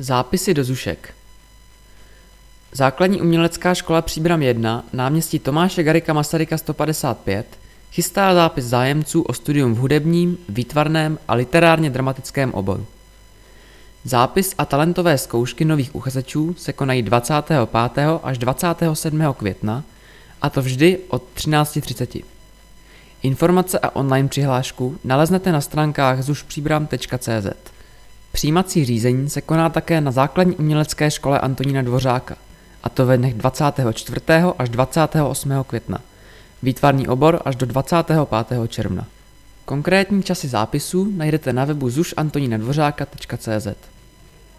Zápisy do zušek Základní umělecká škola Příbram 1, náměstí Tomáše Garika Masaryka 155, chystá zápis zájemců o studium v hudebním, výtvarném a literárně dramatickém oboru. Zápis a talentové zkoušky nových uchazečů se konají 25. až 27. května, a to vždy od 13.30. Informace a online přihlášku naleznete na stránkách zušpříbram.cz. Přijímací řízení se koná také na základní umělecké škole Antonína Dvořáka, a to ve dnech 24. až 28. května. Výtvarný obor až do 25. června. Konkrétní časy zápisů najdete na webu zušantoninadvořáka.cz.